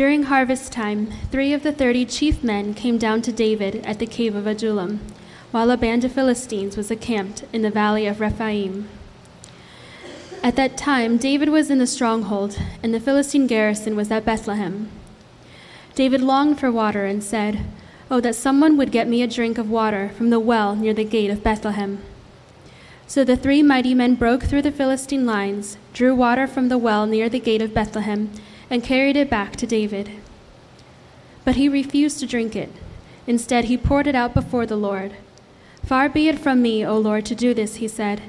During harvest time, three of the thirty chief men came down to David at the cave of Adullam, while a band of Philistines was encamped in the valley of Rephaim. At that time, David was in the stronghold, and the Philistine garrison was at Bethlehem. David longed for water and said, Oh, that someone would get me a drink of water from the well near the gate of Bethlehem. So the three mighty men broke through the Philistine lines, drew water from the well near the gate of Bethlehem, and carried it back to David. But he refused to drink it. Instead, he poured it out before the Lord. Far be it from me, O Lord, to do this, he said.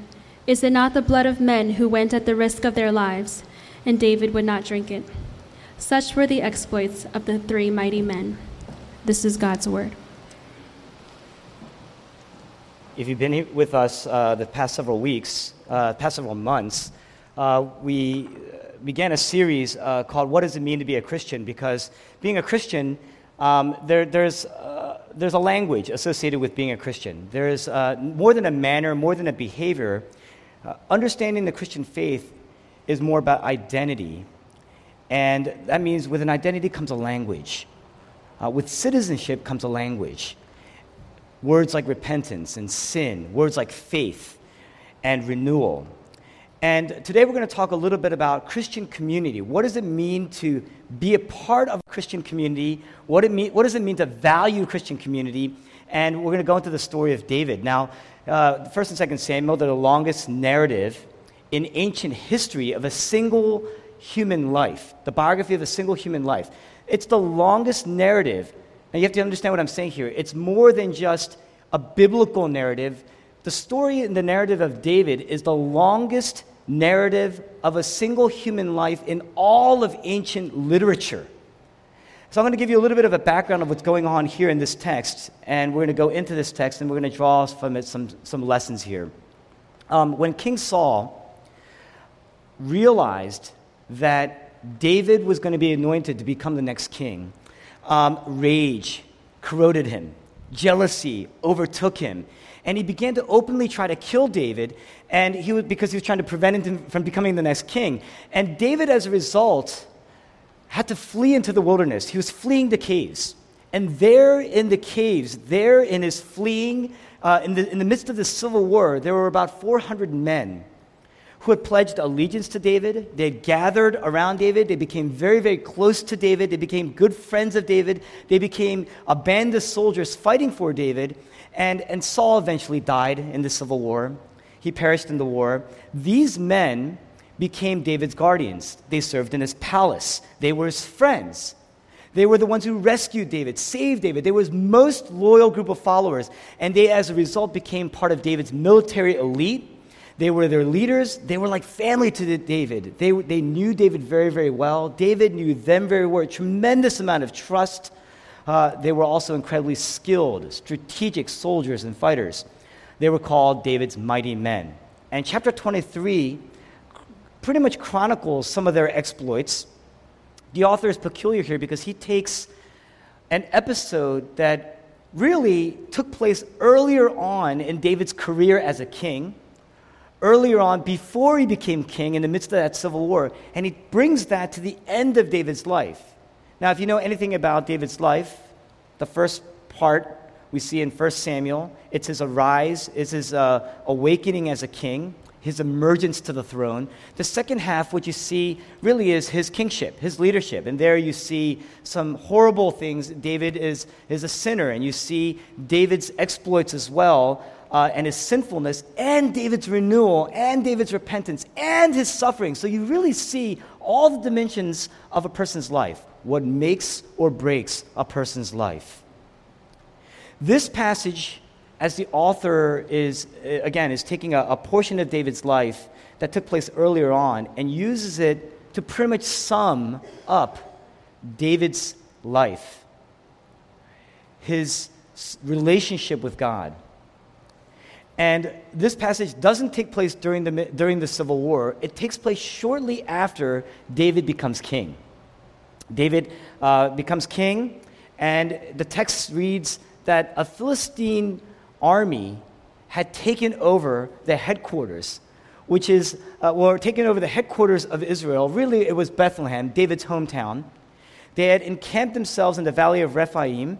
Is it not the blood of men who went at the risk of their lives? And David would not drink it. Such were the exploits of the three mighty men. This is God's word. If you've been with us uh, the past several weeks, uh, past several months, uh, we began a series uh, called What Does It Mean to Be a Christian? Because being a Christian, um, there, there's, uh, there's a language associated with being a Christian. There's uh, more than a manner, more than a behavior. understanding the Christian faith is more about identity. And that means with an identity comes a language. with citizenship comes a language. Words like repentance and sin, words like faith and renewal. And today we're going to talk a little bit about Christian community. What does it mean to be a part of Christian community? What, it mean, what does it mean to value Christian community? And we're going to go into the story of David. Now, uh, First and Second Samuel, they're the longest narrative in ancient history of a single human life, the biography of a single human life. It's the longest narrative now, you have to understand what I'm saying here. It's more than just a biblical narrative. The story in the narrative of David is the longest narrative of a single human life in all of ancient literature. So, I'm going to give you a little bit of a background of what's going on here in this text, and we're going to go into this text and we're going to draw from it some, some lessons here. Um, when King Saul realized that David was going to be anointed to become the next king, um, rage corroded him, jealousy overtook him. And he began to openly try to kill David, and he was, because he was trying to prevent him from becoming the next king. And David, as a result, had to flee into the wilderness. He was fleeing the caves. And there in the caves, there in his fleeing, uh, in, the, in the midst of the civil war, there were about 400 men who had pledged allegiance to David. They had gathered around David. They became very, very close to David. They became good friends of David. They became a band of soldiers fighting for David. And, and Saul eventually died in the civil war. He perished in the war. These men became David's guardians. They served in his palace, they were his friends. They were the ones who rescued David, saved David. They were his most loyal group of followers. And they, as a result, became part of David's military elite they were their leaders. They were like family to David. They, they knew David very, very well. David knew them very well. A tremendous amount of trust. Uh, they were also incredibly skilled, strategic soldiers and fighters. They were called David's mighty men. And chapter 23 pretty much chronicles some of their exploits. The author is peculiar here because he takes an episode that really took place earlier on in David's career as a king earlier on, before he became king, in the midst of that civil war, and he brings that to the end of David's life. Now, if you know anything about David's life, the first part we see in 1 Samuel, it's his arise, it's his uh, awakening as a king, his emergence to the throne. The second half, what you see really is his kingship, his leadership. And there you see some horrible things. David is, is a sinner, and you see David's exploits as well uh, and his sinfulness, and David's renewal, and David's repentance, and his suffering. So you really see all the dimensions of a person's life, what makes or breaks a person's life. This passage, as the author is, uh, again, is taking a, a portion of David's life that took place earlier on and uses it to pretty much sum up David's life, his relationship with God and this passage doesn't take place during the, during the Civil War, it takes place shortly after David becomes king. David uh, becomes king, and the text reads that a Philistine army had taken over the headquarters, which is, uh, well, taken over the headquarters of Israel. Really, it was Bethlehem, David's hometown. They had encamped themselves in the valley of Rephaim,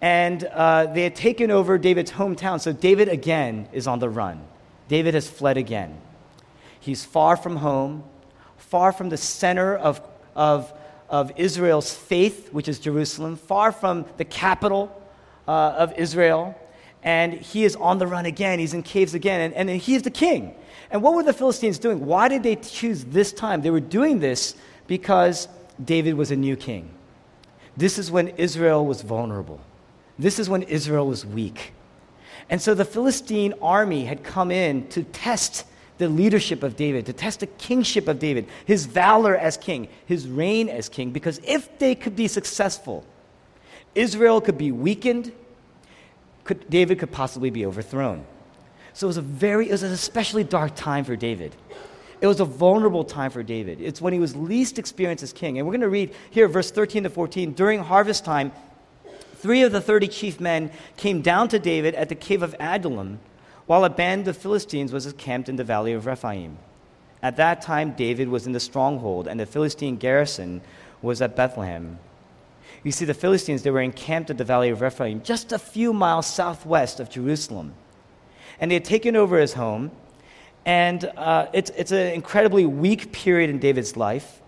and uh, they had taken over David's hometown. So David again is on the run. David has fled again. He's far from home, far from the center of, of, of Israel's faith, which is Jerusalem, far from the capital uh, of Israel. And he is on the run again. He's in caves again. And, and he is the king. And what were the Philistines doing? Why did they choose this time? They were doing this because David was a new king. This is when Israel was vulnerable. This is when Israel was weak. And so the Philistine army had come in to test the leadership of David, to test the kingship of David, his valor as king, his reign as king, because if they could be successful, Israel could be weakened, could, David could possibly be overthrown. So it was a very, it was an especially dark time for David. It was a vulnerable time for David. It's when he was least experienced as king. And we're going to read here, verse 13 to 14. During harvest time, three of the 30 chief men came down to David at the cave of Adullam, while a band of Philistines was encamped in the valley of Rephaim. At that time, David was in the stronghold, and the Philistine garrison was at Bethlehem. You see, the Philistines, they were encamped at the valley of Rephaim, just a few miles southwest of Jerusalem. And they had taken over his home and uh, it's, it's an incredibly weak period in David's life.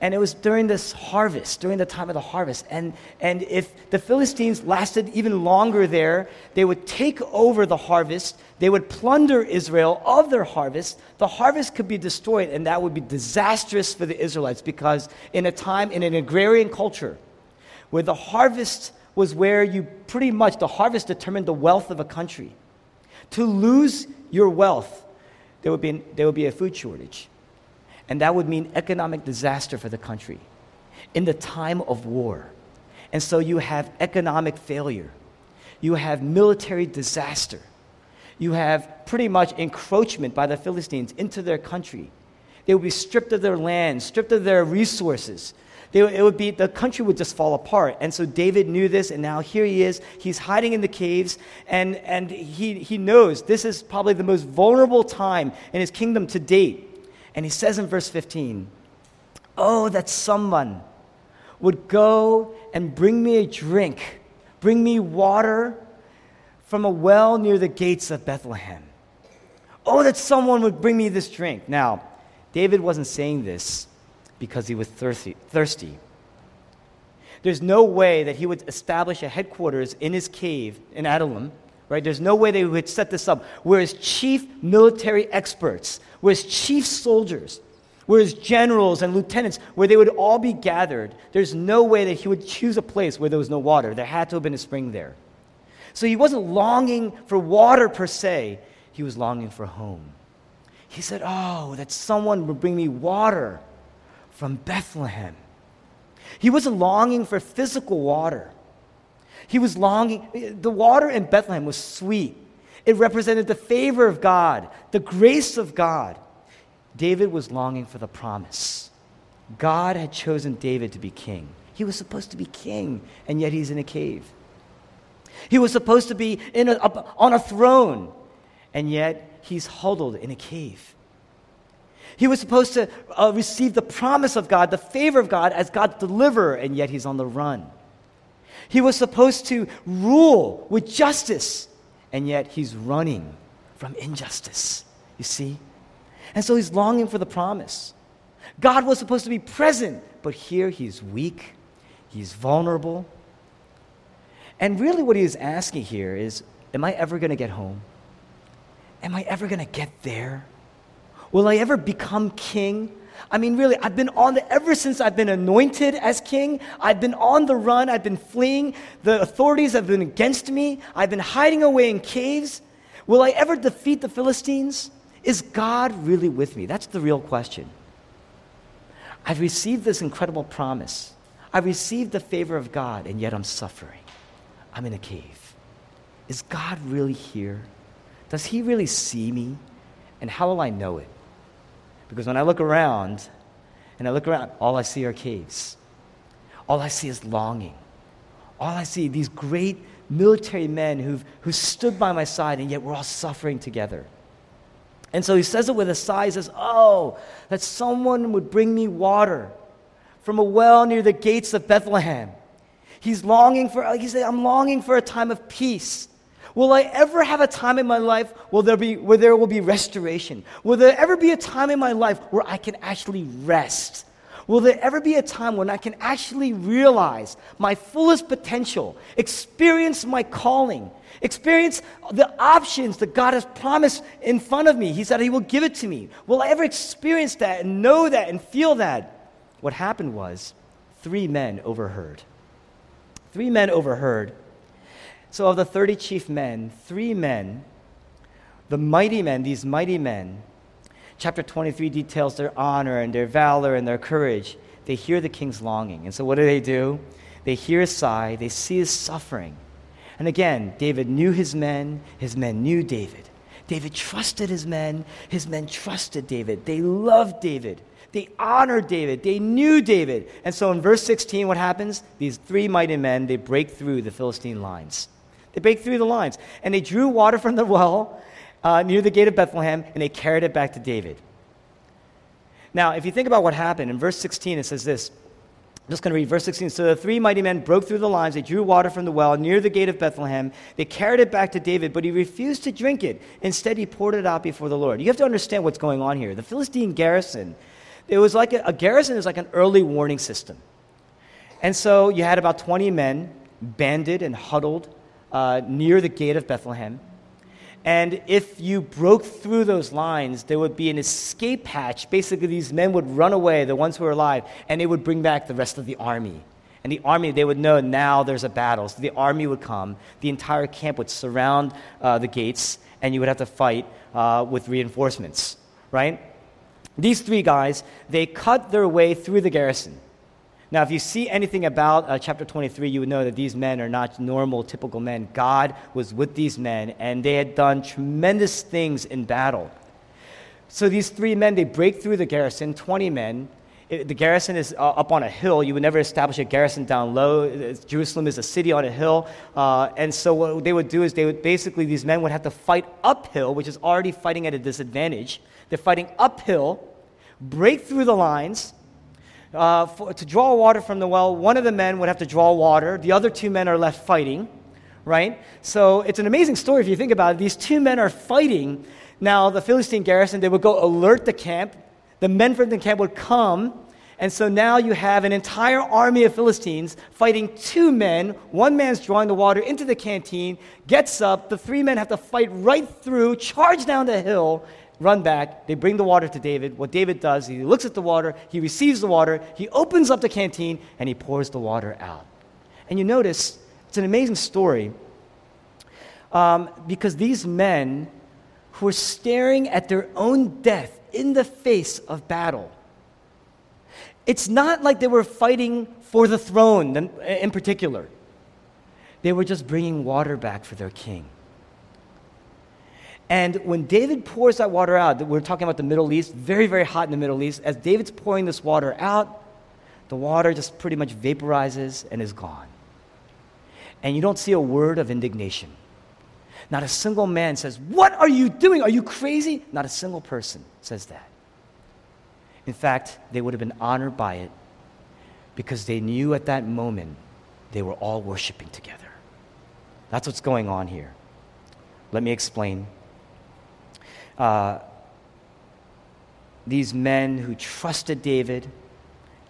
And it was during this harvest, during the time of the harvest. And, and if the Philistines lasted even longer there, they would take over the harvest. They would plunder Israel of their harvest. The harvest could be destroyed, and that would be disastrous for the Israelites because, in a time, in an agrarian culture, where the harvest was where you pretty much, the harvest determined the wealth of a country. To lose your wealth there would, be, there would be a food shortage. And that would mean economic disaster for the country in the time of war. And so you have economic failure, you have military disaster, you have pretty much encroachment by the Philistines into their country. They would be stripped of their land, stripped of their resources. They, it would be, the country would just fall apart. And so David knew this, and now here he is. He's hiding in the caves, and, and he, he knows this is probably the most vulnerable time in his kingdom to date. And he says in verse 15, Oh, that someone would go and bring me a drink, bring me water from a well near the gates of Bethlehem. Oh, that someone would bring me this drink. Now, David wasn't saying this because he was thirsty. thirsty. There's no way that he would establish a headquarters in his cave in Adullam, right? There's no way they would set this up where his chief military experts, where his chief soldiers, where his generals and lieutenants, where they would all be gathered. There's no way that he would choose a place where there was no water. There had to have been a spring there. So he wasn't longing for water per se, he was longing for home. He said, Oh, that someone would bring me water from Bethlehem. He wasn't longing for physical water. He was longing, the water in Bethlehem was sweet. It represented the favor of God, the grace of God. David was longing for the promise. God had chosen David to be king. He was supposed to be king, and yet he's in a cave. He was supposed to be in a, up, on a throne, and yet he's huddled in a cave. He was supposed to uh, receive the promise of God, the favor of God as God's deliverer, and yet he's on the run. He was supposed to rule with justice, and yet he's running from injustice. You see? And so he's longing for the promise. God was supposed to be present, but here he's weak, he's vulnerable. And really, what he is asking here is Am I ever going to get home? Am I ever going to get there? Will I ever become king? I mean, really, I've been on the, ever since I've been anointed as king, I've been on the run, I've been fleeing. The authorities have been against me, I've been hiding away in caves. Will I ever defeat the Philistines? Is God really with me? That's the real question. I've received this incredible promise. I've received the favor of God, and yet I'm suffering. I'm in a cave. Is God really here? Does He really see me? And how will I know it? Because when I look around, and I look around, all I see are caves. All I see is longing. All I see, these great military men who've, who stood by my side, and yet we're all suffering together. And so he says it with a sigh. He says, Oh, that someone would bring me water from a well near the gates of Bethlehem. He's longing for, he said, I'm longing for a time of peace. Will I ever have a time in my life where there, be, where there will be restoration? Will there ever be a time in my life where I can actually rest? Will there ever be a time when I can actually realize my fullest potential, experience my calling, experience the options that God has promised in front of me? He said He will give it to me. Will I ever experience that and know that and feel that? What happened was three men overheard. Three men overheard. So, of the 30 chief men, three men, the mighty men, these mighty men, Chapter 23 details their honor and their valor and their courage. They hear the king's longing. And so, what do they do? They hear his sigh, they see his suffering. And again, David knew his men, his men knew David. David trusted his men, his men trusted David. They loved David. They honored David. They knew David. And so in verse 16, what happens? These three mighty men, they break through the Philistine lines. They break through the lines. And they drew water from the well uh, near the gate of Bethlehem, and they carried it back to David. Now, if you think about what happened, in verse 16 it says this. I'm just going to read verse 16. So the three mighty men broke through the lines. They drew water from the well near the gate of Bethlehem. They carried it back to David, but he refused to drink it. Instead, he poured it out before the Lord. You have to understand what's going on here. The Philistine garrison, it was like a, a garrison is like an early warning system. And so you had about 20 men banded and huddled uh, near the gate of Bethlehem. And if you broke through those lines, there would be an escape hatch. Basically, these men would run away, the ones who were alive, and they would bring back the rest of the army. And the army, they would know now there's a battle. So the army would come, the entire camp would surround uh, the gates, and you would have to fight uh, with reinforcements, right? These three guys, they cut their way through the garrison. Now, if you see anything about uh, chapter 23, you would know that these men are not normal, typical men. God was with these men, and they had done tremendous things in battle. So these three men, they break through the garrison, 20 men. It, the garrison is uh, up on a hill. You would never establish a garrison down low. Jerusalem is a city on a hill. Uh, and so what they would do is they would basically, these men would have to fight uphill, which is already fighting at a disadvantage. They're fighting uphill, break through the lines, uh, for, to draw water from the well, one of the men would have to draw water. The other two men are left fighting, right? So it's an amazing story if you think about it. These two men are fighting. Now, the Philistine garrison, they would go alert the camp. The men from the camp would come. And so now you have an entire army of Philistines fighting two men. One man's drawing the water into the canteen, gets up. The three men have to fight right through, charge down the hill, run back. They bring the water to David. What David does, he looks at the water, he receives the water, he opens up the canteen, and he pours the water out. And you notice, it's an amazing story um, because these men who are staring at their own death in the face of battle, it's not like they were fighting for the throne in particular. They were just bringing water back for their king. And when David pours that water out, we're talking about the Middle East, very, very hot in the Middle East. As David's pouring this water out, the water just pretty much vaporizes and is gone. And you don't see a word of indignation. Not a single man says, What are you doing? Are you crazy? Not a single person says that. In fact, they would have been honored by it because they knew at that moment they were all worshiping together. That's what's going on here. Let me explain uh, these men who trusted David,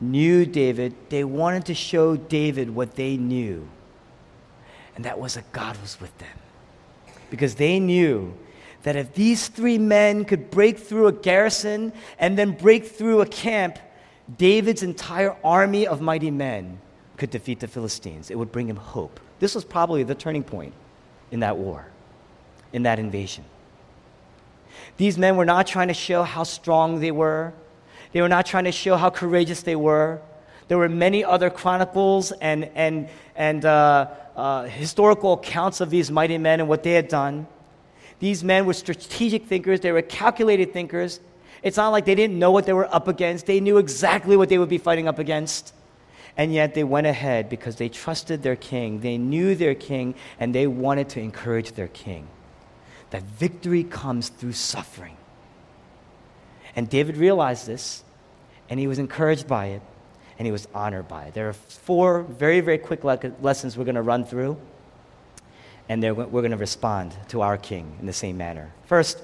knew David, they wanted to show David what they knew. And that was that God was with them. Because they knew that if these three men could break through a garrison and then break through a camp, David's entire army of mighty men could defeat the Philistines. It would bring him hope. This was probably the turning point in that war, in that invasion. These men were not trying to show how strong they were, they were not trying to show how courageous they were. There were many other chronicles and, and, and uh, uh, historical accounts of these mighty men and what they had done. These men were strategic thinkers, they were calculated thinkers. It's not like they didn't know what they were up against, they knew exactly what they would be fighting up against. And yet they went ahead because they trusted their king, they knew their king, and they wanted to encourage their king that victory comes through suffering. And David realized this, and he was encouraged by it. and he was honored by it. There are four very, very quick le- lessons we're going to run through, and we're going to respond to our king in the same manner. First,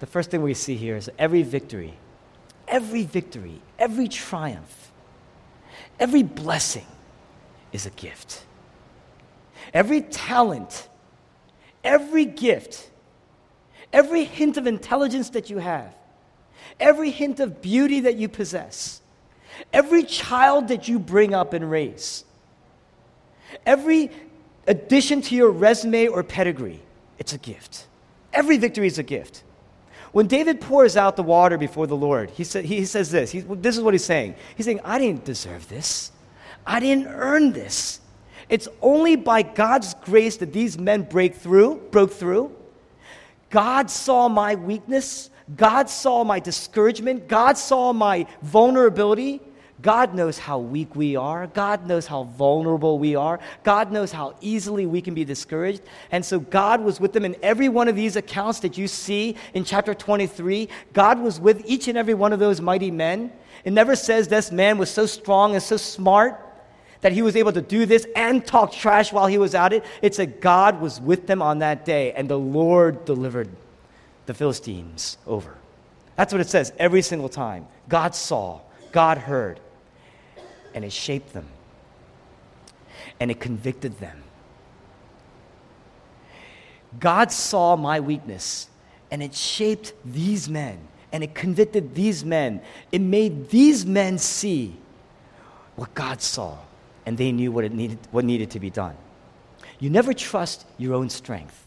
the first thing we see here is every victory, every victory, every triumph, every blessing is a gift. Every talent, every gift, every hint of intelligence that you have, every hint of beauty that you possess, every child that you bring up and raise, every addition to your resume or pedigree, it's a gift. Every victory is a gift. When David pours out the water before the Lord, he, sa- he says this. He, this is what he's saying. He's saying, I didn't deserve this. I didn't earn this. It's only by God's grace that these men break through, broke through. God saw my weakness. God saw my discouragement. God saw my vulnerability. God knows how weak we are. God knows how vulnerable we are. God knows how easily we can be discouraged. And so God was with them in every one of these accounts that you see in chapter 23. God was with each and every one of those mighty men. It never says this man was so strong and so smart that he was able to do this and talk trash while he was at it. It said God was with them on that day, and the Lord delivered the Philistines over. That's what it says every single time. God saw, God heard, and it shaped them, and it convicted them. God saw my weakness, and it shaped these men, and it convicted these men. It made these men see what God saw and they knew what, it needed, what needed to be done. You never trust your own strength.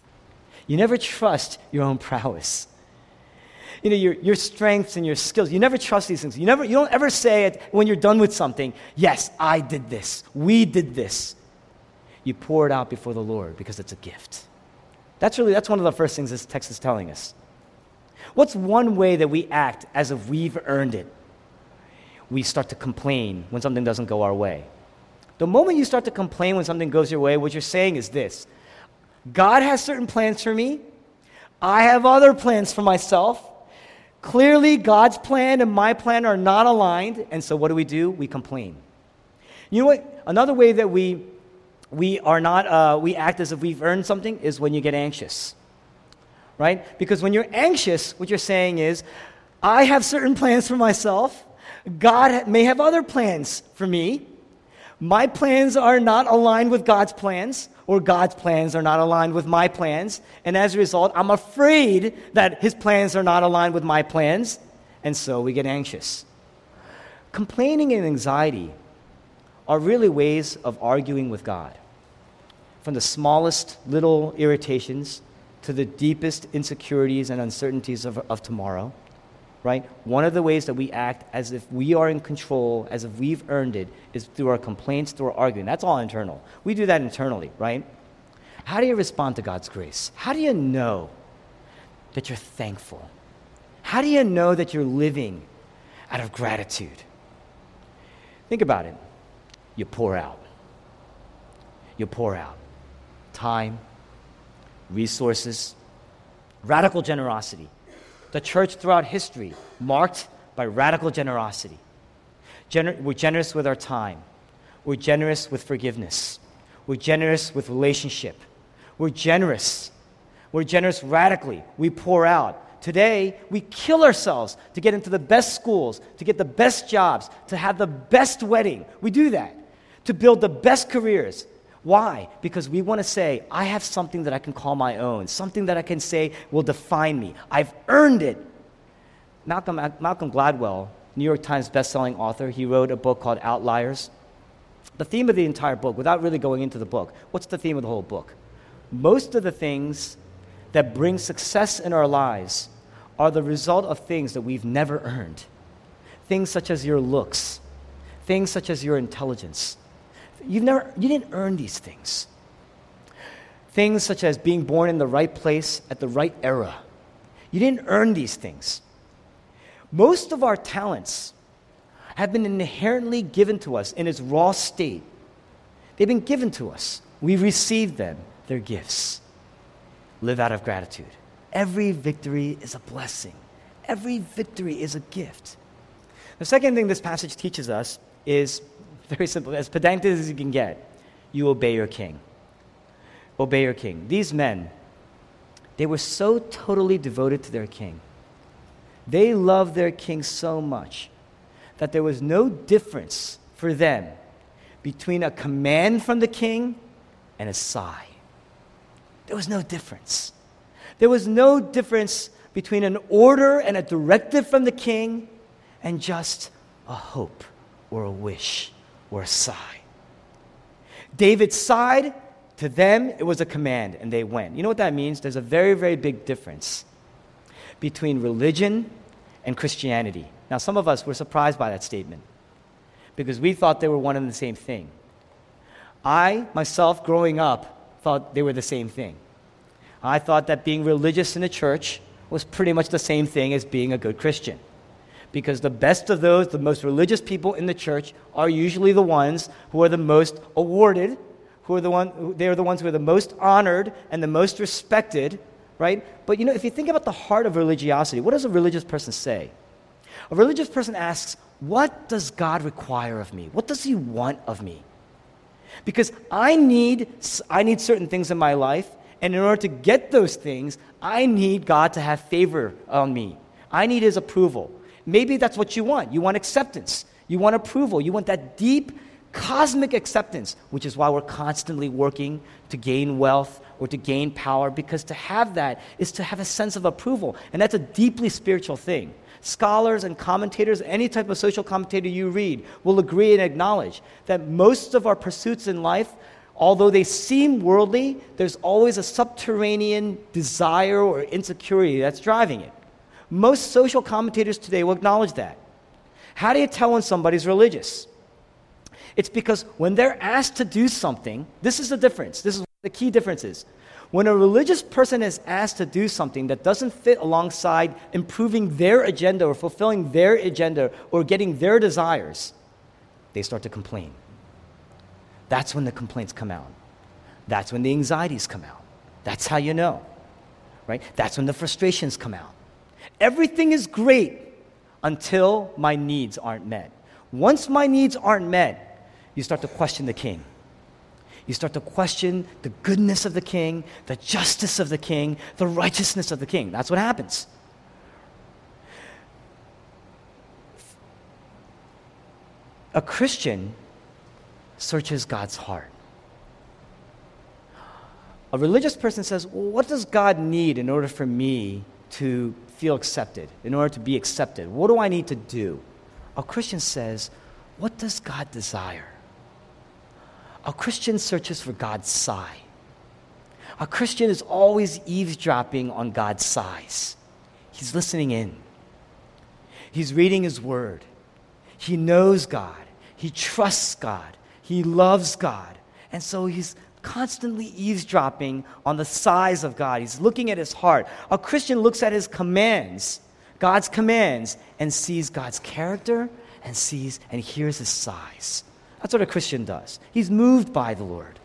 You never trust your own prowess. You know, your, your strengths and your skills, you never trust these things. You, never, you don't ever say it when you're done with something, yes, I did this. We did this. You pour it out before the Lord because it's a gift. That's really, that's one of the first things this text is telling us. What's one way that we act as if we've earned it? We start to complain when something doesn't go our way. The moment you start to complain when something goes your way, what you're saying is this God has certain plans for me, I have other plans for myself. Clearly, God's plan and my plan are not aligned, and so what do we do? We complain. You know what? Another way that we, we are not, uh, we act as if we've earned something is when you get anxious. Right? Because when you're anxious, what you're saying is, I have certain plans for myself. God may have other plans for me. My plans are not aligned with God's plans, or God's plans are not aligned with my plans. And as a result, I'm afraid that His plans are not aligned with my plans. And so we get anxious. Complaining and anxiety are really ways of arguing with God. From the smallest little irritations to the deepest insecurities and uncertainties of, of tomorrow right? One of the ways that we act as if we are in control, as if we've earned it, is through our complaints, through our arguing. That's all internal. We do that internally, right? How do you respond to God's grace? How do you know that you're thankful? How do you know that you're living out of gratitude? Think about it. You pour out. You pour out time, resources, radical generosity the church throughout history marked by radical generosity. Gener- we're generous with our time. We're generous with forgiveness. We're generous with relationship. We're generous. We're generous radically. We pour out. Today, we kill ourselves to get into the best schools, to get the best jobs, to have the best wedding. We do that. To build the best careers, why? Because we want to say, I have something that I can call my own, something that I can say will define me. I've earned it. Malcolm, Malcolm Gladwell, New York Times bestselling author, he wrote a book called Outliers. The theme of the entire book, without really going into the book, what's the theme of the whole book? Most of the things that bring success in our lives are the result of things that we've never earned. Things such as your looks, things such as your intelligence, You've never, you didn't earn these things. Things such as being born in the right place at the right era. You didn't earn these things. Most of our talents have been inherently given to us in its raw state. They've been given to us. We received them. They're gifts. Live out of gratitude. Every victory is a blessing, every victory is a gift. The second thing this passage teaches us is very simple, as pedantic as you can get. You obey your king. Obey your king. These men, they were so totally devoted to their king. They loved their king so much that there was no difference for them between a command from the king and a sigh. There was no difference. There was no difference between an order and a directive from the king and just a hope or a wish or a sigh. David sighed. To them, it was a command, and they went. You know what that means? There's a very, very big difference between religion and Christianity. Now, some of us were surprised by that statement because we thought they were one and the same thing. I, myself, growing up, thought they were the same thing. I thought that being religious in the church was pretty much the same thing as being a good Christian. Because the best of those, the most religious people in the church, are usually the ones who are the most awarded, who are the one, they are the ones who are the most honored and the most respected, right? But you know, if you think about the heart of religiosity, what does a religious person say? A religious person asks, What does God require of me? What does He want of me? Because I need, I need certain things in my life, and in order to get those things, I need God to have favor on me. I need His approval. Maybe that's what you want. You want acceptance, you want approval, you want that deep, cosmic acceptance, which is why we're constantly working to gain wealth or to gain power, because to have that is to have a sense of approval. And that's a deeply spiritual thing. Scholars and commentators, any type of social commentator you read, will agree and acknowledge that most of our pursuits in life although they seem worldly, there's always a subterranean desire or insecurity that's driving it. Most social commentators today will acknowledge that. How do you tell when somebody's religious? It's because when they're asked to do something, this is the difference. This is the key difference is. When a religious person is asked to do something that doesn't fit alongside improving their agenda or fulfilling their agenda or getting their desires, they start to complain. That's when the complaints come out. That's when the anxieties come out. That's how you know, right? That's when the frustrations come out. Everything is great until my needs aren't met. Once my needs aren't met, you start to question the king. You start to question the goodness of the king, the justice of the king, the righteousness of the king. That's what happens. A Christian searches God's heart. A religious person says, well, What does God need in order for me to feel accepted, in order to be accepted? What do I need to do? A Christian says, What does God desire? A Christian searches for God's sigh. A Christian is always eavesdropping on God's sighs. He's listening in. He's reading His Word. He knows God. He trusts God. He loves God. And so he's constantly eavesdropping on the sighs of God. He's looking at his heart. A Christian looks at his commands, God's commands, and sees God's character and sees and hears his sighs. That's what a Christian does. He's moved by the Lord.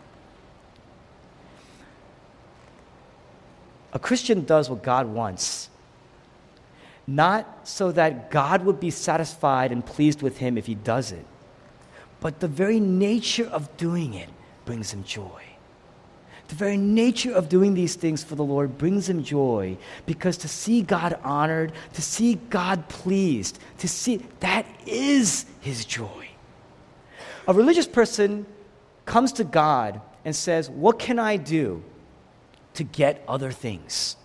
A Christian does what God wants, not so that God would be satisfied and pleased with him if he does it, but the very nature of doing it brings him joy. The very nature of doing these things for the Lord brings him joy because to see God honored, to see God pleased, to see that is his joy. A religious person comes to God and says, What can I do to get other things?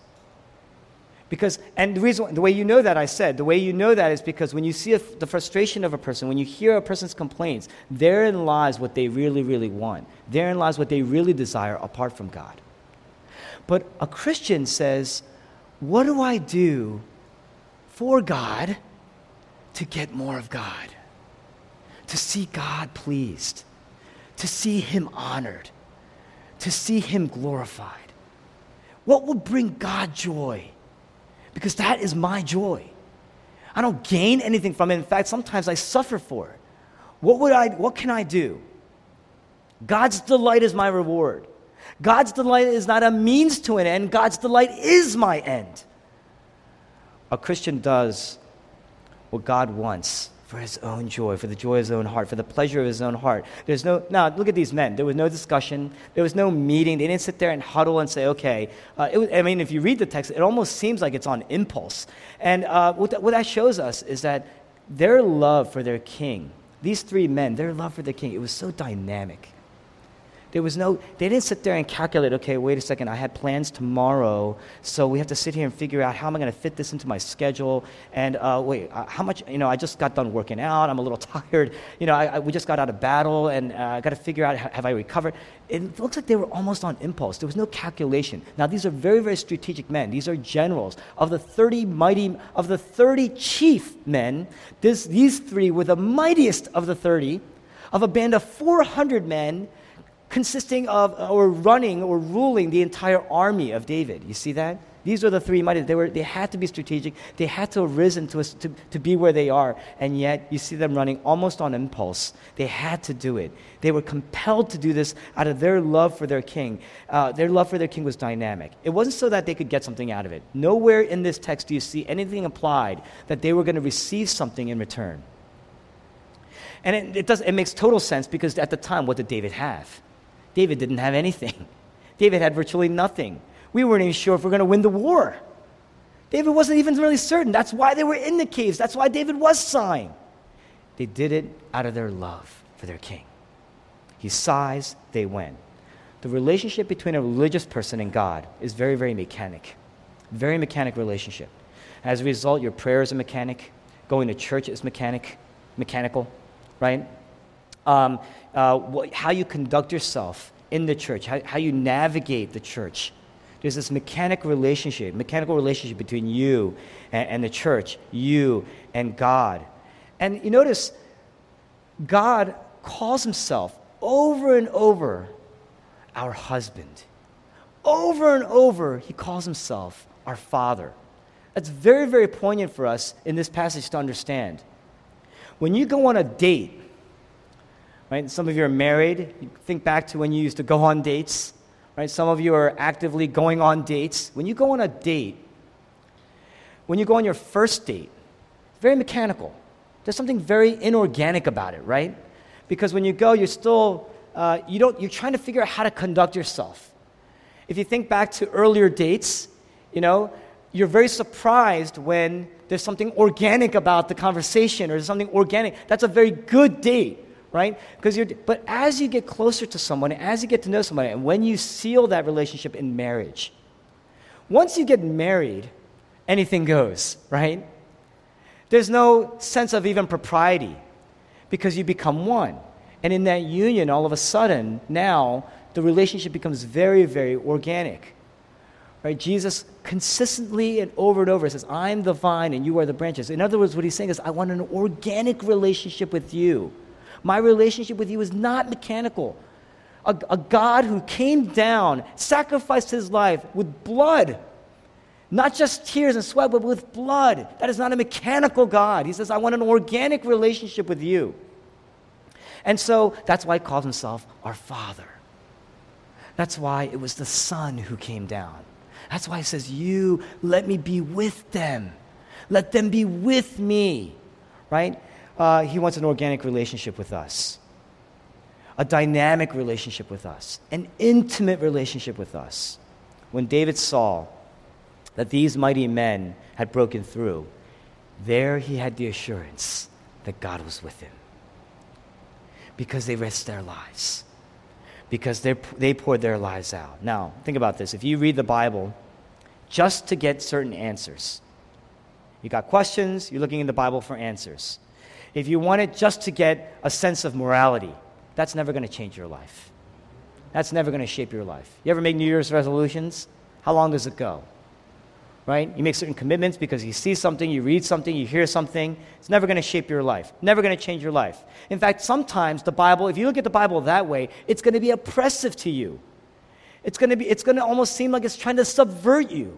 Because, and the reason, the way you know that, I said, the way you know that is because when you see a, the frustration of a person, when you hear a person's complaints, therein lies what they really, really want. Therein lies what they really desire apart from God. But a Christian says, What do I do for God to get more of God? To see God pleased, to see Him honored, to see Him glorified. What will bring God joy? Because that is my joy. I don't gain anything from it. In fact, sometimes I suffer for it. What, would I, what can I do? God's delight is my reward. God's delight is not a means to an end, God's delight is my end. A Christian does what God wants for his own joy, for the joy of his own heart, for the pleasure of his own heart. There's no, now look at these men. There was no discussion, there was no meeting. They didn't sit there and huddle and say, okay. Uh, was, I mean, if you read the text, it almost seems like it's on impulse. And uh, what, that, what that shows us is that their love for their king, these three men, their love for their king, it was so dynamic. There was no, they didn't sit there and calculate, okay, wait a second, I had plans tomorrow, so we have to sit here and figure out how am I going to fit this into my schedule. And uh, wait, uh, how much, you know, I just got done working out, I'm a little tired, you know, I, I, we just got out of battle, and uh, I got to figure out, have I recovered? It looks like they were almost on impulse. There was no calculation. Now, these are very, very strategic men. These are generals. Of the 30 mighty, of the 30 chief men, this, these three were the mightiest of the 30. Of a band of 400 men, consisting of or running or ruling the entire army of David. You see that? These are the three mighty. They, were, they had to be strategic. They had to have risen to, to, to be where they are. And yet, you see them running almost on impulse. They had to do it. They were compelled to do this out of their love for their king. Uh, their love for their king was dynamic. It wasn't so that they could get something out of it. Nowhere in this text do you see anything implied that they were going to receive something in return. And it, it, does, it makes total sense because at the time, what did David have? David didn't have anything. David had virtually nothing. We weren't even sure if we are going to win the war. David wasn't even really certain. That's why they were in the caves. That's why David was sighing. They did it out of their love for their king. He sighs, they went. The relationship between a religious person and God is very, very mechanic. Very mechanic relationship. As a result, your prayer is a mechanic. Going to church is mechanic, mechanical, right? Um, uh, how you conduct yourself in the church, how, how you navigate the church. There's this mechanical relationship, mechanical relationship between you and, and the church, you and God. And you notice, God calls himself over and over our husband. Over and over, he calls himself our father. That's very, very poignant for us in this passage to understand. When you go on a date Right? Some of you are married. Think back to when you used to go on dates. Right? Some of you are actively going on dates. When you go on a date, when you go on your first date, it's very mechanical. There's something very inorganic about it, right? Because when you go, you're still, uh, you don't, you're trying to figure out how to conduct yourself. If you think back to earlier dates, you know, you're very surprised when there's something organic about the conversation or something organic. That's a very good date right? Because you're, but as you get closer to someone, as you get to know somebody, and when you seal that relationship in marriage, once you get married, anything goes, right? There's no sense of even propriety because you become one. And in that union, all of a sudden, now the relationship becomes very, very organic. Right? Jesus consistently and over and over says, I'm the vine and you are the branches. In other words, what he's saying is, I want an organic relationship with you. My relationship with you is not mechanical. A, a God who came down, sacrificed his life with blood, not just tears and sweat, but with blood. That is not a mechanical God. He says, I want an organic relationship with you. And so that's why he calls himself our Father. That's why it was the Son who came down. That's why he says, You let me be with them. Let them be with me. Right? Uh, He wants an organic relationship with us, a dynamic relationship with us, an intimate relationship with us. When David saw that these mighty men had broken through, there he had the assurance that God was with him because they risked their lives, because they poured their lives out. Now, think about this. If you read the Bible just to get certain answers, you got questions, you're looking in the Bible for answers. If you want it just to get a sense of morality, that's never going to change your life. That's never going to shape your life. You ever make New Year's resolutions? How long does it go? Right? You make certain commitments because you see something, you read something, you hear something. It's never going to shape your life, never going to change your life. In fact, sometimes the Bible, if you look at the Bible that way, it's going to be oppressive to you. It's going to, be, it's going to almost seem like it's trying to subvert you.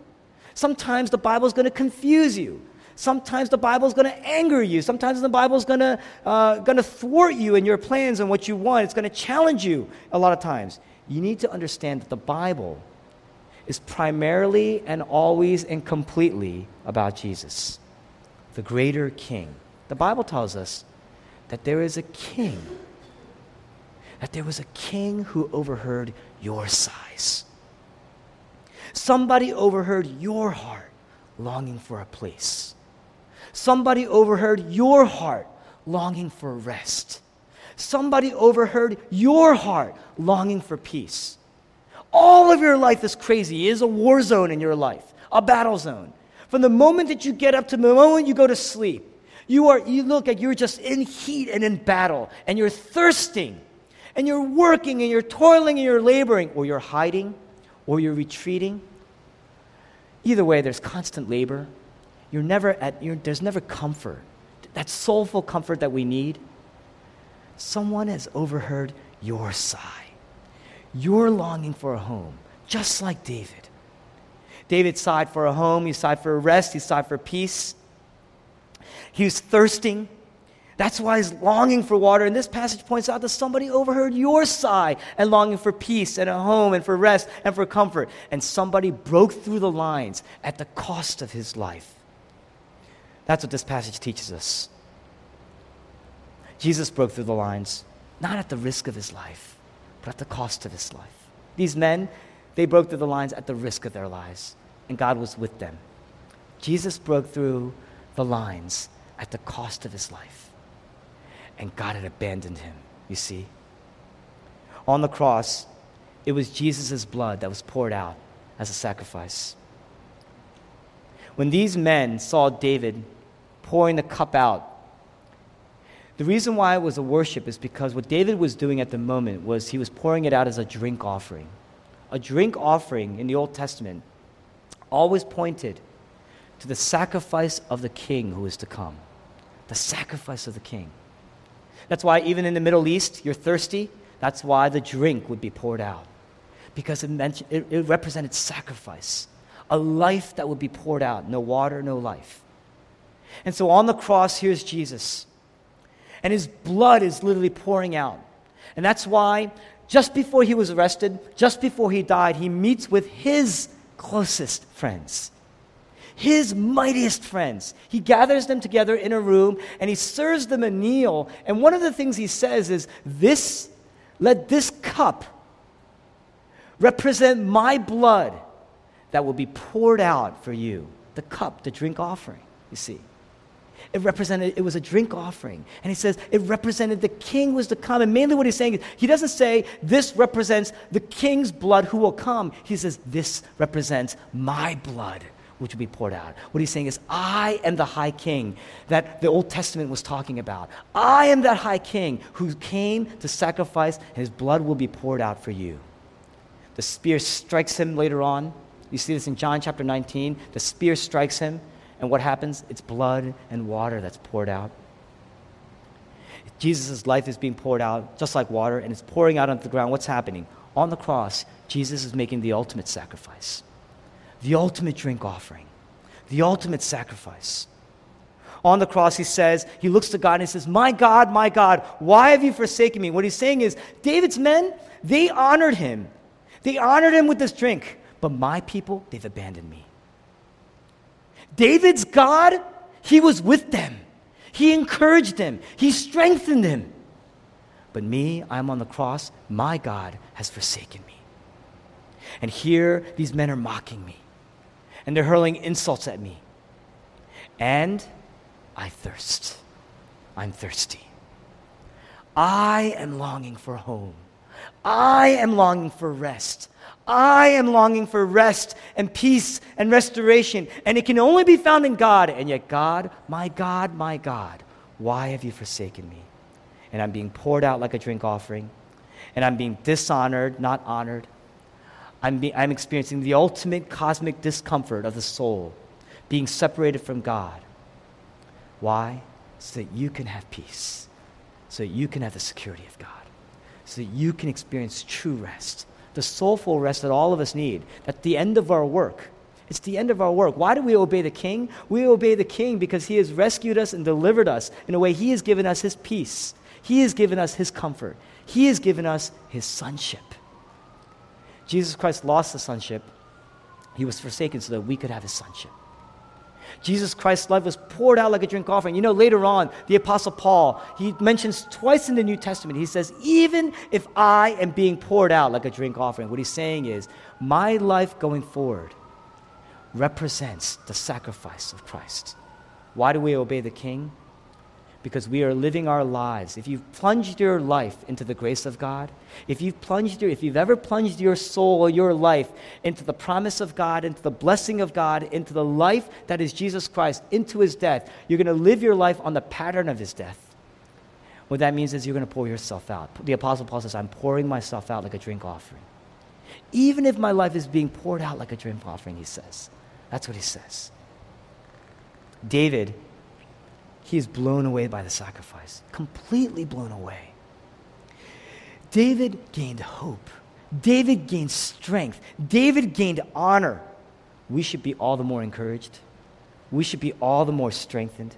Sometimes the Bible is going to confuse you. Sometimes the Bible is going to anger you. Sometimes the Bible is going to, uh, going to thwart you in your plans and what you want. It's going to challenge you a lot of times. You need to understand that the Bible is primarily and always and completely about Jesus, the greater King, The Bible tells us that there is a king, that there was a king who overheard your sighs. Somebody overheard your heart longing for a place. Somebody overheard your heart longing for rest. Somebody overheard your heart longing for peace. All of your life is crazy. It is a war zone in your life, a battle zone. From the moment that you get up to the moment you go to sleep, you, are, you look like you're just in heat and in battle, and you're thirsting, and you're working, and you're toiling, and you're laboring, or you're hiding, or you're retreating. Either way, there's constant labor. You're never at, you're, there's never comfort. That soulful comfort that we need. Someone has overheard your sigh. You're longing for a home, just like David. David sighed for a home, he sighed for rest, he sighed for peace. He was thirsting. That's why he's longing for water. And this passage points out that somebody overheard your sigh and longing for peace and a home and for rest and for comfort. And somebody broke through the lines at the cost of his life. That's what this passage teaches us. Jesus broke through the lines, not at the risk of his life, but at the cost of his life. These men, they broke through the lines at the risk of their lives, and God was with them. Jesus broke through the lines at the cost of his life, and God had abandoned him, you see. On the cross, it was Jesus' blood that was poured out as a sacrifice. When these men saw David pouring the cup out the reason why it was a worship is because what David was doing at the moment was he was pouring it out as a drink offering. A drink offering in the Old Testament always pointed to the sacrifice of the king who is to come. The sacrifice of the king. That's why, even in the Middle East, you're thirsty. That's why the drink would be poured out. Because it, mentioned, it, it represented sacrifice, a life that would be poured out. No water, no life. And so on the cross, here's Jesus and his blood is literally pouring out. And that's why, just before he was arrested, just before he died, he meets with his closest friends, his mightiest friends. He gathers them together in a room and he serves them a meal. And one of the things he says is, This, let this cup represent my blood that will be poured out for you. The cup, the drink offering, you see. It represented, it was a drink offering. And he says it represented the king was to come. And mainly what he's saying is, he doesn't say this represents the king's blood who will come. He says this represents my blood which will be poured out. What he's saying is, I am the high king that the Old Testament was talking about. I am that high king who came to sacrifice, and his blood will be poured out for you. The spear strikes him later on. You see this in John chapter 19. The spear strikes him, and what happens? It's blood and water that's poured out. Jesus' life is being poured out just like water, and it's pouring out onto the ground. What's happening? On the cross, Jesus is making the ultimate sacrifice, the ultimate drink offering, the ultimate sacrifice. On the cross, he says, he looks to God and he says, My God, my God, why have you forsaken me? What he's saying is, David's men, they honored him. They honored him with this drink, but my people, they've abandoned me. David's God, he was with them. He encouraged them. He strengthened them. But me, I'm on the cross. My God has forsaken me. And here, these men are mocking me. And they're hurling insults at me. And I thirst. I'm thirsty. I am longing for home. I am longing for rest. I am longing for rest and peace and restoration, and it can only be found in God. And yet, God, my God, my God, why have you forsaken me? And I'm being poured out like a drink offering, and I'm being dishonored, not honored. I'm, be, I'm experiencing the ultimate cosmic discomfort of the soul, being separated from God. Why? So that you can have peace, so that you can have the security of God, so that you can experience true rest the soulful rest that all of us need. At the end of our work. It's the end of our work. Why do we obey the king? We obey the king because he has rescued us and delivered us in a way he has given us his peace. He has given us his comfort. He has given us his sonship. Jesus Christ lost the sonship. He was forsaken so that we could have his sonship. Jesus Christ's life was poured out like a drink offering. You know, later on, the Apostle Paul, he mentions twice in the New Testament, he says, Even if I am being poured out like a drink offering, what he's saying is, my life going forward represents the sacrifice of Christ. Why do we obey the King? Because we are living our lives. If you've plunged your life into the grace of God, if you've plunged your, if you've ever plunged your soul or your life into the promise of God, into the blessing of God, into the life that is Jesus Christ, into his death, you're going to live your life on the pattern of his death. What that means is you're going to pour yourself out. The Apostle Paul says, I'm pouring myself out like a drink offering. Even if my life is being poured out like a drink offering, he says. That's what he says. David he is blown away by the sacrifice, completely blown away. David gained hope. David gained strength. David gained honor. We should be all the more encouraged. We should be all the more strengthened.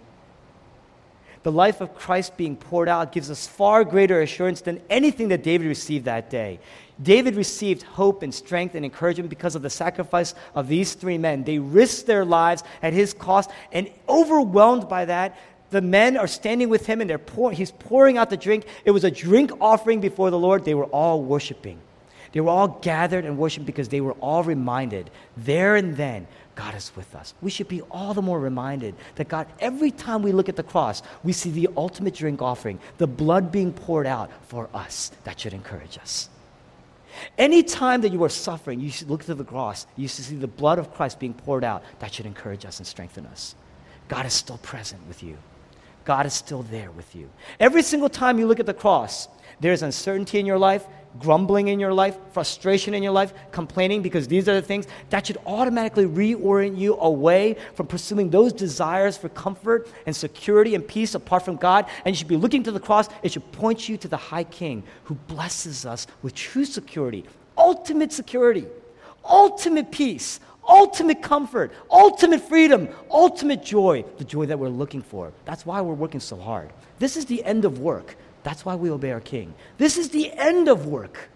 The life of Christ being poured out gives us far greater assurance than anything that David received that day. David received hope and strength and encouragement because of the sacrifice of these three men. They risked their lives at his cost, and overwhelmed by that, the men are standing with him and they're pour, he's pouring out the drink. It was a drink offering before the Lord. They were all worshiping. They were all gathered and worshiping because they were all reminded there and then God is with us. We should be all the more reminded that God, every time we look at the cross, we see the ultimate drink offering, the blood being poured out for us. That should encourage us. Anytime that you are suffering, you should look to the cross. You should see the blood of Christ being poured out. That should encourage us and strengthen us. God is still present with you. God is still there with you. Every single time you look at the cross, there's uncertainty in your life, grumbling in your life, frustration in your life, complaining because these are the things that should automatically reorient you away from pursuing those desires for comfort and security and peace apart from God. And you should be looking to the cross. It should point you to the high king who blesses us with true security, ultimate security, ultimate peace, ultimate comfort, ultimate freedom, ultimate joy, the joy that we're looking for. That's why we're working so hard. This is the end of work. That's why we obey our King. This is the end of work.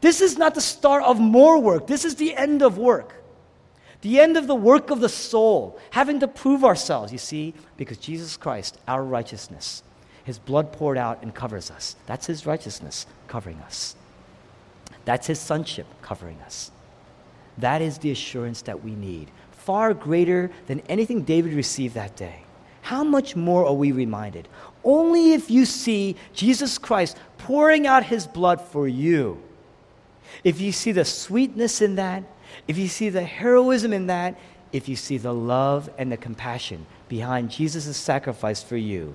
This is not the start of more work. This is the end of work. The end of the work of the soul, having to prove ourselves, you see, because Jesus Christ, our righteousness, his blood poured out and covers us. That's his righteousness covering us. That's his sonship covering us. That is the assurance that we need, far greater than anything David received that day. How much more are we reminded? Only if you see Jesus Christ pouring out his blood for you. If you see the sweetness in that, if you see the heroism in that, if you see the love and the compassion behind Jesus' sacrifice for you,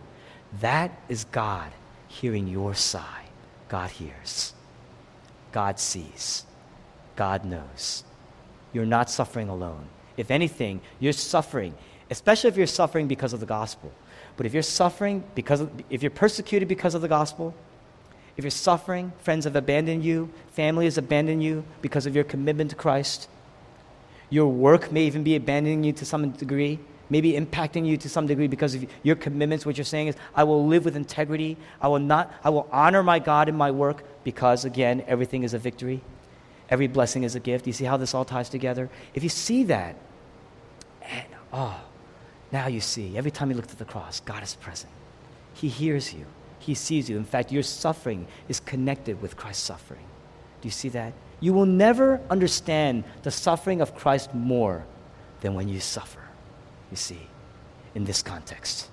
that is God hearing your sigh. God hears. God sees. God knows. You're not suffering alone. If anything, you're suffering, especially if you're suffering because of the gospel. But if you're suffering because of, if you're persecuted because of the gospel, if you're suffering, friends have abandoned you, family has abandoned you because of your commitment to Christ, your work may even be abandoning you to some degree, maybe impacting you to some degree because of your commitments. What you're saying is, I will live with integrity. I will not, I will honor my God in my work because, again, everything is a victory. Every blessing is a gift. You see how this all ties together? If you see that, and oh, now you see, every time you look to the cross, God is present. He hears you, He sees you. In fact, your suffering is connected with Christ's suffering. Do you see that? You will never understand the suffering of Christ more than when you suffer, you see, in this context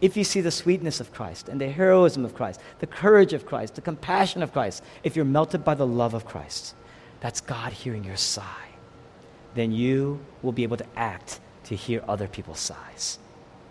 if you see the sweetness of Christ and the heroism of Christ, the courage of Christ, the compassion of Christ, if you're melted by the love of Christ, that's God hearing your sigh, then you will be able to act to hear other people's sighs.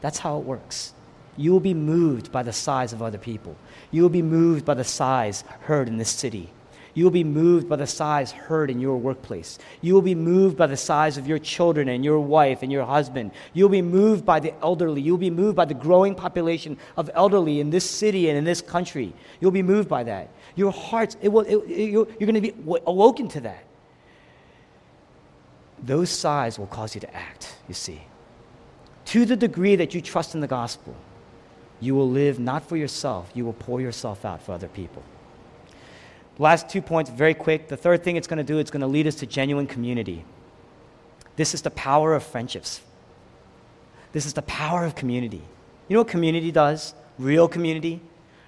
That's how it works. You will be moved by the sighs of other people. You will be moved by the sighs heard in this city you will be moved by the sighs heard in your workplace. You will be moved by the sighs of your children and your wife and your husband. You'll be moved by the elderly. You'll be moved by the growing population of elderly in this city and in this country. You'll be moved by that. Your hearts, it will, it, it, you're, you're going to be awoken to that. Those sighs will cause you to act, you see. To the degree that you trust in the gospel, you will live not for yourself, you will pour yourself out for other people. Last two points, very quick. The third thing it's going to do, it's going to lead us to genuine community. This is the power of friendships. This is the power of community. You know what community does? Real community?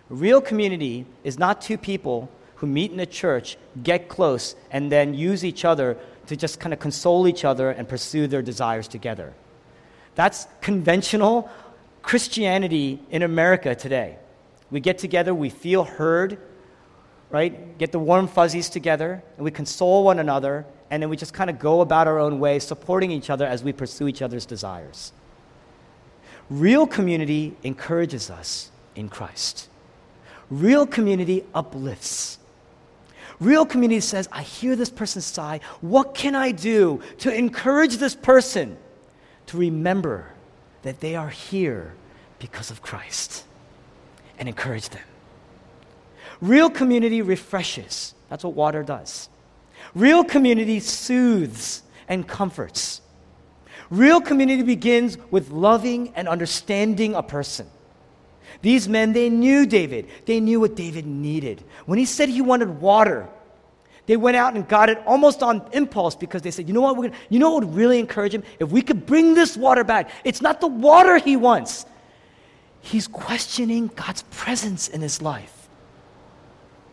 Real community is not two people who meet in a church, get close, and then use each other to just kind of console each other and pursue their desires together. That's conventional Christianity in America today. We get together, we feel heard, right? Get the warm fuzzies together, and we console one another, and then we just kind of go about our own way, supporting each other as we pursue each other's desires. Real community encourages us in Christ. Real community uplifts. Real community says, I hear this person sigh. What can I do to encourage this person to remember that they are here because of Christ and encourage them? Real community refreshes. That's what water does. Real community soothes and comforts. Real community begins with loving and understanding a person. These men, they knew David. They knew what David needed. When he said he wanted water, they went out and got it almost on impulse because they said, you know what, gonna, you know what would really encourage him? If we could bring this water back, it's not the water he wants. He's questioning God's presence in his life.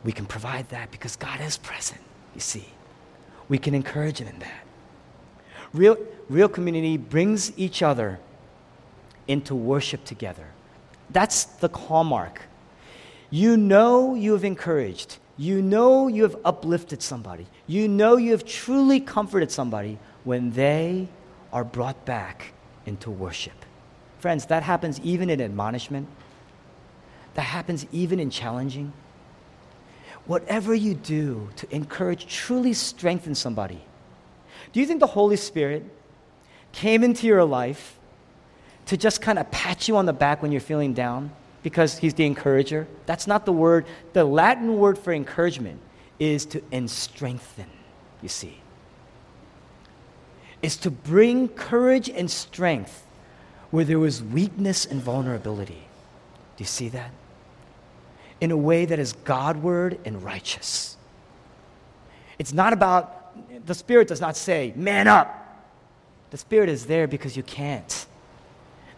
We can provide that because God is present, you see. We can encourage him in that. Real, real community brings each other into worship together. That's the hallmark. You know you have encouraged. You know you have uplifted somebody. You know you have truly comforted somebody when they are brought back into worship. Friends, that happens even in admonishment. That happens even in challenging. Whatever you do to encourage, truly strengthen somebody. Do you think the Holy Spirit came into your life to just kind of pat you on the back when you're feeling down because he's the encourager. That's not the word. The Latin word for encouragement is to strengthen, you see. Is to bring courage and strength where there was weakness and vulnerability. Do you see that? In a way that is Godward and righteous. It's not about, the Spirit does not say, man up. The Spirit is there because you can't.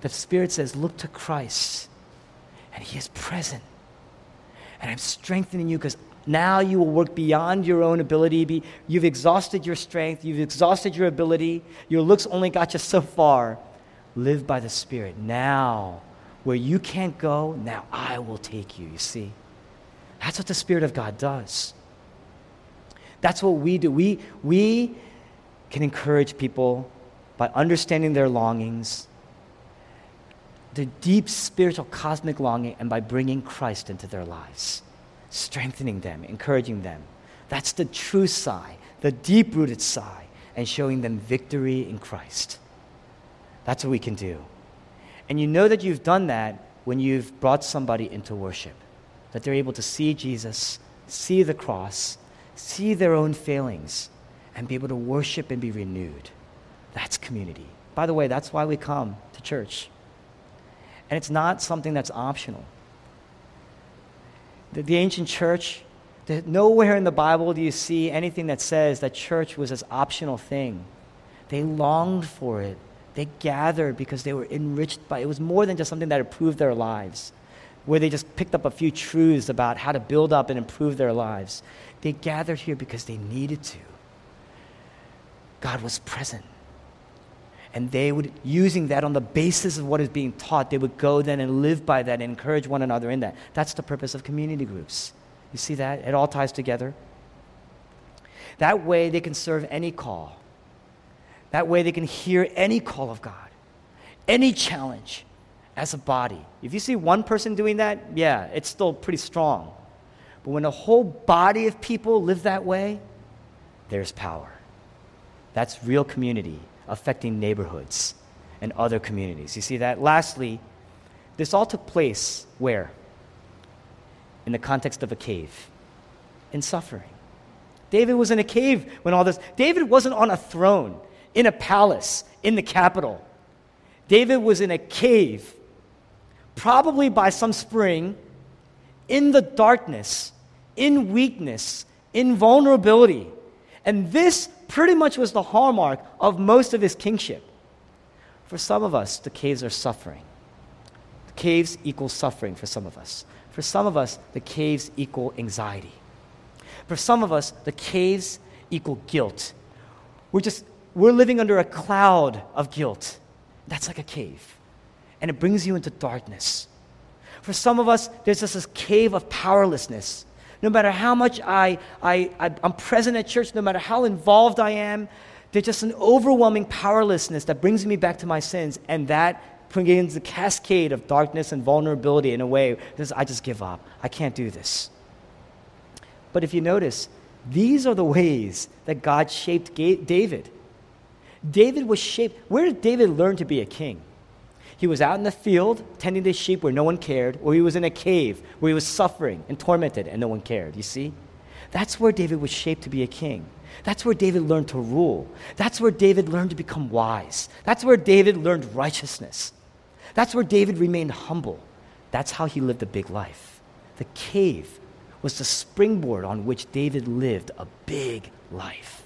The Spirit says, Look to Christ, and He is present. And I'm strengthening you because now you will work beyond your own ability. You've exhausted your strength, you've exhausted your ability. Your looks only got you so far. Live by the Spirit. Now, where you can't go, now I will take you, you see. That's what the Spirit of God does. That's what we do. We, we can encourage people by understanding their longings, the deep spiritual cosmic longing and by bringing Christ into their lives, strengthening them, encouraging them. That's the true sigh, the deep rooted sigh, and showing them victory in Christ. That's what we can do. And you know that you've done that when you've brought somebody into worship, that they're able to see Jesus, see the cross, see their own failings, and be able to worship and be renewed. That's community. By the way, that's why we come to church. And it's not something that's optional. The, the ancient church, the, nowhere in the Bible do you see anything that says that church was this optional thing. They longed for it. They gathered because they were enriched by it. Was more than just something that improved their lives, where they just picked up a few truths about how to build up and improve their lives. They gathered here because they needed to. God was present and they would using that on the basis of what is being taught they would go then and live by that and encourage one another in that that's the purpose of community groups you see that it all ties together that way they can serve any call that way they can hear any call of god any challenge as a body if you see one person doing that yeah it's still pretty strong but when a whole body of people live that way there's power that's real community affecting neighborhoods and other communities. You see that? Lastly, this all took place where? In the context of a cave, in suffering. David was in a cave when all this. David wasn't on a throne, in a palace, in the capital. David was in a cave, probably by some spring, in the darkness, in weakness, in vulnerability. And this pretty much was the hallmark of most of his kingship. For some of us, the caves are suffering. The caves equal suffering for some of us. For some of us, the caves equal anxiety. For some of us, the caves equal guilt. We're just, we're living under a cloud of guilt. That's like a cave. And it brings you into darkness. For some of us, there's just this cave of powerlessness. No matter how much I, I, I, am present at church, no matter how involved I am, there's just an overwhelming powerlessness that brings me back to my sins. And that begins the cascade of darkness and vulnerability in a way that I just give up. I can't do this. But if you notice, these are the ways that God shaped David. David was shaped. Where did David learn to be a king? He was out in the field tending the sheep where no one cared, or he was in a cave where he was suffering and tormented and no one cared. You see? That's where David was shaped to be a king. That's where David learned to rule. That's where David learned to become wise. That's where David learned righteousness. That's where David remained humble. That's how he lived a big life. The cave was the springboard on which David lived a big life.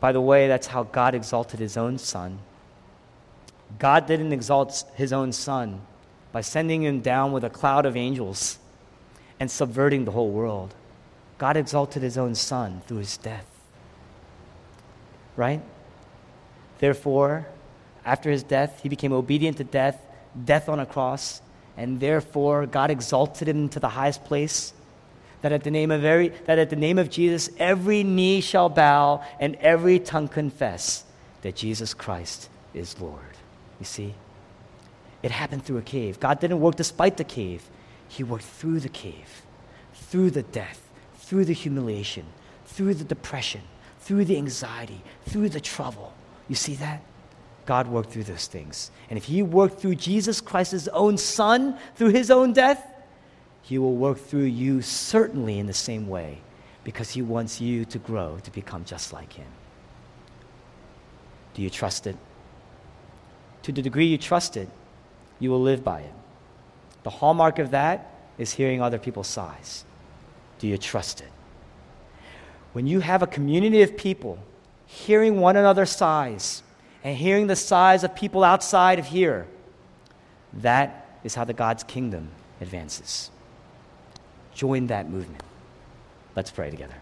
By the way, that's how God exalted his own son. God didn't exalt his own son by sending him down with a cloud of angels and subverting the whole world. God exalted his own son through his death. Right? Therefore, after his death, he became obedient to death, death on a cross, and therefore God exalted him to the highest place. That at the name of every, that at the name of Jesus, every knee shall bow and every tongue confess that Jesus Christ is Lord. You see? It happened through a cave. God didn't work despite the cave. He worked through the cave, through the death, through the humiliation, through the depression, through the anxiety, through the trouble. You see that? God worked through those things. And if He worked through Jesus Christ's own Son, through His own death, He will work through you certainly in the same way because He wants you to grow to become just like Him. Do you trust it? To the degree you trust it, you will live by it. The hallmark of that is hearing other people's sighs. Do you trust it? When you have a community of people hearing one another's sighs, and hearing the sighs of people outside of here. That is how the God's kingdom advances. Join that movement. Let's pray together.